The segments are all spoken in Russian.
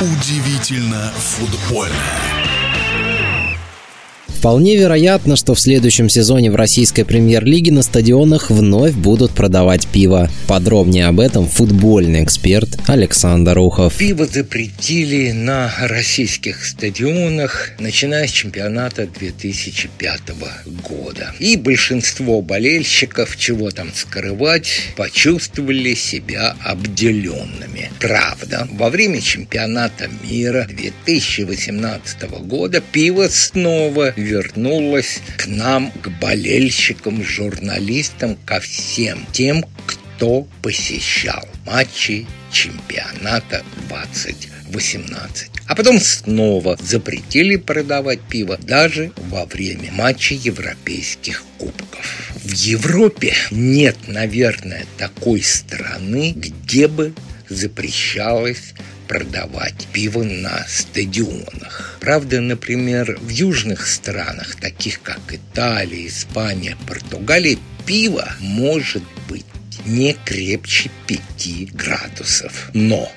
Удивительно футбольно. Вполне вероятно, что в следующем сезоне в российской премьер-лиге на стадионах вновь будут продавать пиво. Подробнее об этом футбольный эксперт Александр Ухов. Пиво запретили на российских стадионах, начиная с чемпионата 2005 года. И большинство болельщиков, чего там скрывать, почувствовали себя обделенными. Правда, во время чемпионата мира 2018 года пиво снова вернулась к нам, к болельщикам, журналистам, ко всем тем, кто посещал матчи чемпионата 2018. А потом снова запретили продавать пиво даже во время матчей европейских кубков. В Европе нет, наверное, такой страны, где бы запрещалось продавать пиво на стадионах. Правда, например, в южных странах, таких как Италия, Испания, Португалия, пиво может быть не крепче 5 градусов. Но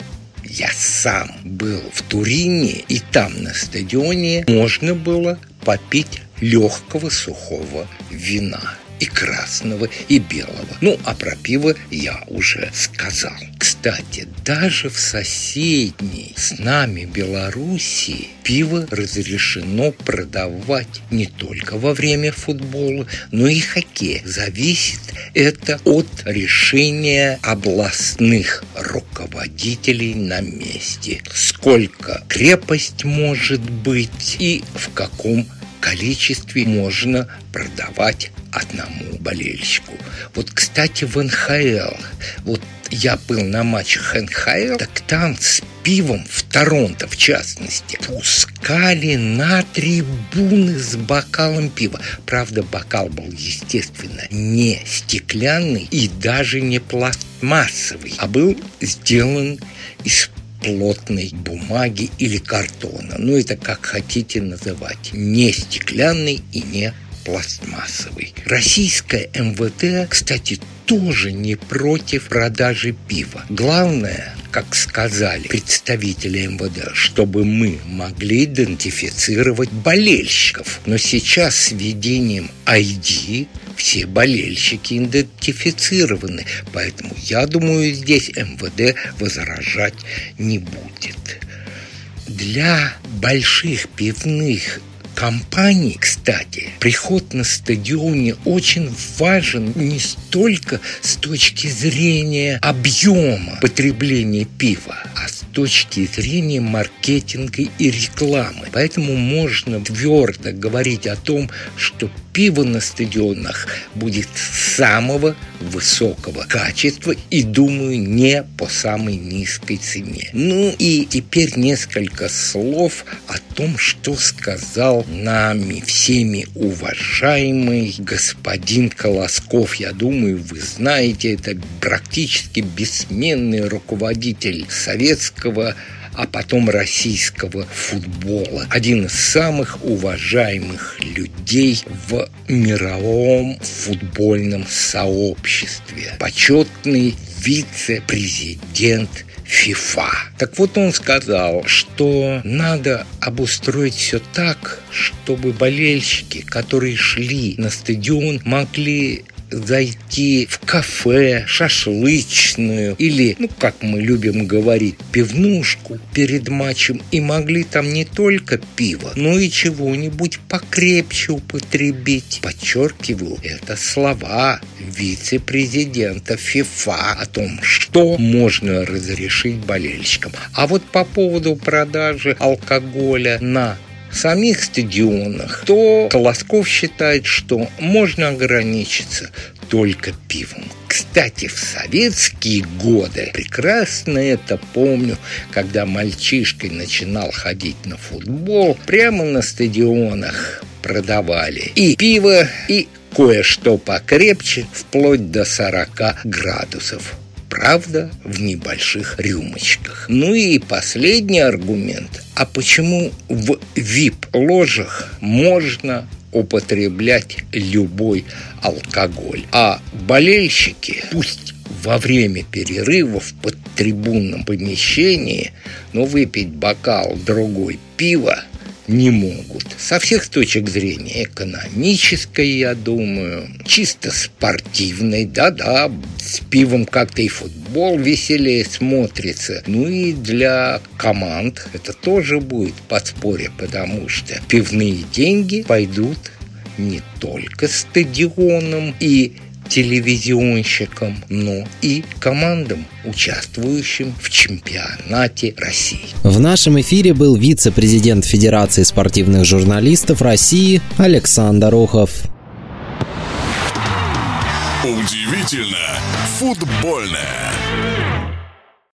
я сам был в Турине, и там на стадионе можно было попить легкого сухого вина и красного, и белого. Ну, а про пиво я уже сказал. Кстати, даже в соседней с нами Белоруссии пиво разрешено продавать не только во время футбола, но и хоккея. Зависит это от решения областных руководителей на месте. Сколько крепость может быть и в каком количестве можно продавать одному болельщику. Вот, кстати, в НХЛ, вот я был на матчах НХЛ, так там с пивом в Торонто, в частности, пускали на трибуны с бокалом пива. Правда, бокал был, естественно, не стеклянный и даже не пластмассовый, а был сделан из плотной бумаги или картона. Ну, это как хотите называть. Не стеклянный и не пластмассовый. Российская МВД, кстати, тоже не против продажи пива. Главное, как сказали представители МВД, чтобы мы могли идентифицировать болельщиков. Но сейчас с введением ID все болельщики идентифицированы, поэтому я думаю, здесь МВД возражать не будет. Для больших пивных компании, кстати, приход на стадионе очень важен не столько с точки зрения объема потребления пива, а с точки зрения маркетинга и рекламы. Поэтому можно твердо говорить о том, что пиво на стадионах будет самого высокого качества и, думаю, не по самой низкой цене. Ну и теперь несколько слов о том, что сказал нами всеми уважаемый господин Колосков. Я думаю, вы знаете, это практически бессменный руководитель советского а потом российского футбола. Один из самых уважаемых людей в мировом футбольном сообществе. Почетный вице-президент ФИФА. Так вот он сказал, что надо обустроить все так, чтобы болельщики, которые шли на стадион, могли зайти в кафе, шашлычную или, ну, как мы любим говорить, пивнушку перед матчем и могли там не только пиво, но и чего-нибудь покрепче употребить. Подчеркиваю, это слова вице-президента ФИФА о том, что можно разрешить болельщикам. А вот по поводу продажи алкоголя на самих стадионах, то Колосков считает, что можно ограничиться только пивом. Кстати, в советские годы, прекрасно это помню, когда мальчишкой начинал ходить на футбол, прямо на стадионах продавали и пиво, и кое-что покрепче, вплоть до 40 градусов правда, в небольших рюмочках. Ну и последний аргумент. А почему в VIP-ложах можно употреблять любой алкоголь, а болельщики, пусть во время перерыва в подтрибунном помещении, ну, выпить бокал другой пива не могут. Со всех точек зрения экономической, я думаю, чисто спортивной, да-да, с пивом как-то и футбол веселее смотрится. Ну и для команд это тоже будет подспорье, потому что пивные деньги пойдут не только стадионам и телевизионщикам, но и командам, участвующим в чемпионате России. В нашем эфире был вице-президент Федерации спортивных журналистов России Александр Ухов. Удивительно футбольное.